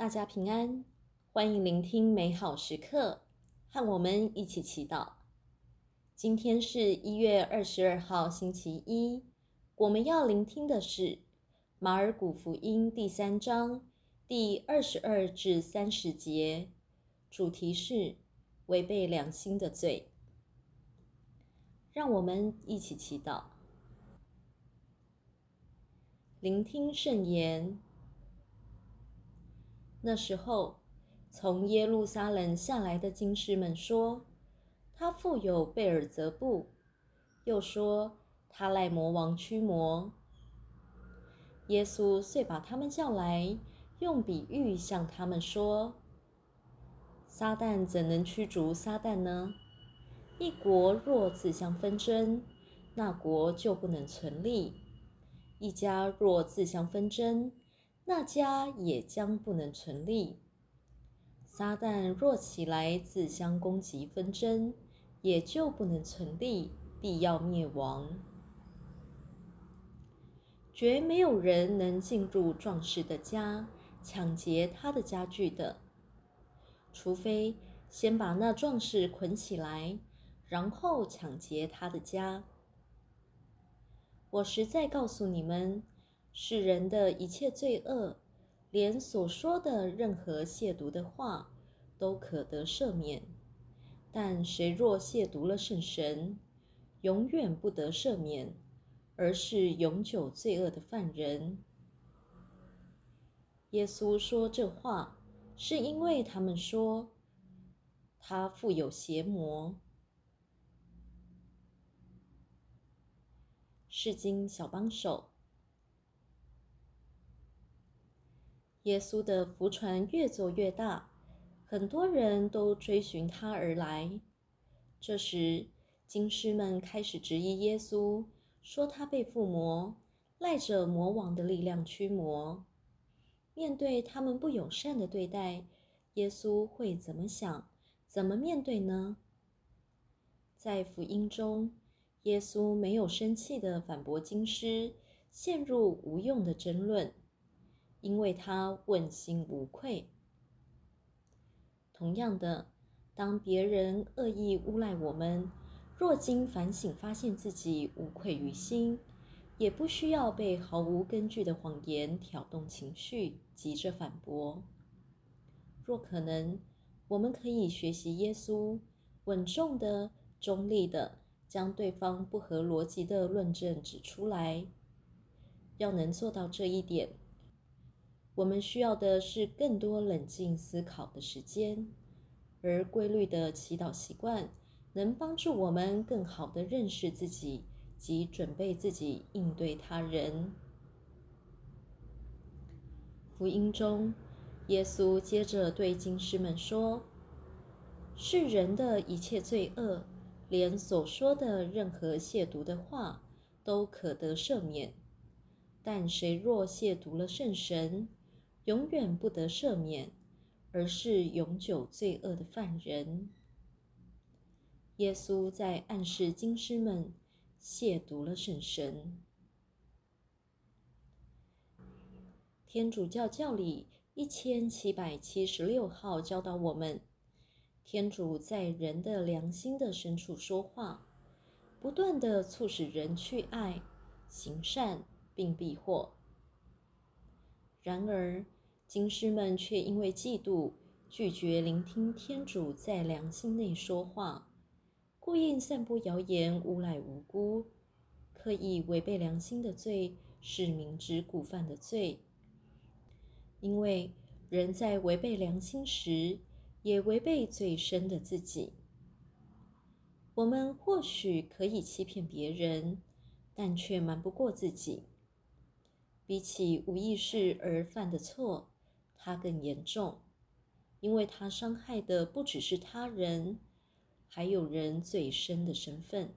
大家平安，欢迎聆听美好时刻，和我们一起祈祷。今天是一月二十二号，星期一。我们要聆听的是马尔谷福音第三章第二十二至三十节，主题是违背良心的罪。让我们一起祈祷，聆听圣言。那时候，从耶路撒冷下来的经师们说，他富有贝尔泽布，又说他赖魔王驱魔。耶稣遂把他们叫来，用比喻向他们说：撒旦怎能驱逐撒旦呢？一国若自相纷争，那国就不能存立；一家若自相纷争，那家也将不能存立。撒旦若起来自相攻击纷争，也就不能存立，必要灭亡。绝没有人能进入壮士的家，抢劫他的家具的，除非先把那壮士捆起来，然后抢劫他的家。我实在告诉你们。世人的一切罪恶，连所说的任何亵渎的话，都可得赦免；但谁若亵渎了圣神，永远不得赦免，而是永久罪恶的犯人。耶稣说这话，是因为他们说他富有邪魔。释经小帮手。耶稣的福传越做越大，很多人都追寻他而来。这时，经师们开始质疑耶稣，说他被附魔，赖着魔王的力量驱魔。面对他们不友善的对待，耶稣会怎么想？怎么面对呢？在福音中，耶稣没有生气的反驳经师，陷入无用的争论。因为他问心无愧。同样的，当别人恶意诬赖我们，若经反省发现自己无愧于心，也不需要被毫无根据的谎言挑动情绪，急着反驳。若可能，我们可以学习耶稣，稳重的、中立的将对方不合逻辑的论证指出来。要能做到这一点，我们需要的是更多冷静思考的时间，而规律的祈祷习惯能帮助我们更好地认识自己及准备自己应对他人。福音中，耶稣接着对经师们说：“世人的一切罪恶，连所说的任何亵渎的话，都可得赦免；但谁若亵渎了圣神，永远不得赦免，而是永久罪恶的犯人。耶稣在暗示经师们亵渎了圣神。天主教教理一千七百七十六号教导我们：天主在人的良心的深处说话，不断地促使人去爱、行善，并避祸。然而，经师们却因为嫉妒，拒绝聆听天主在良心内说话，故意散布谣言，诬赖无辜，刻意违背良心的罪是明知故犯的罪。因为人在违背良心时，也违背最深的自己。我们或许可以欺骗别人，但却瞒不过自己。比起无意识而犯的错，它更严重，因为它伤害的不只是他人，还有人最深的身份。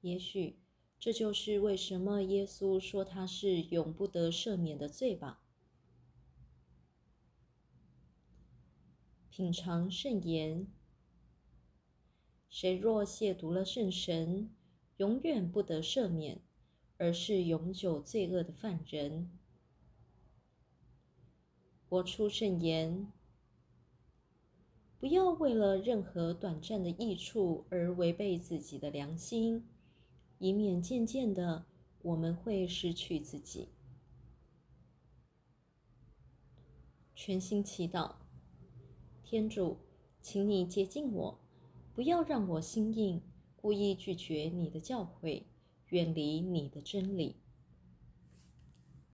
也许这就是为什么耶稣说它是永不得赦免的罪吧。品尝圣言，谁若亵渎了圣神，永远不得赦免。而是永久罪恶的犯人。活出圣言。不要为了任何短暂的益处而违背自己的良心，以免渐渐的我们会失去自己。全心祈祷，天主，请你接近我，不要让我心硬，故意拒绝你的教诲，远离你的真理。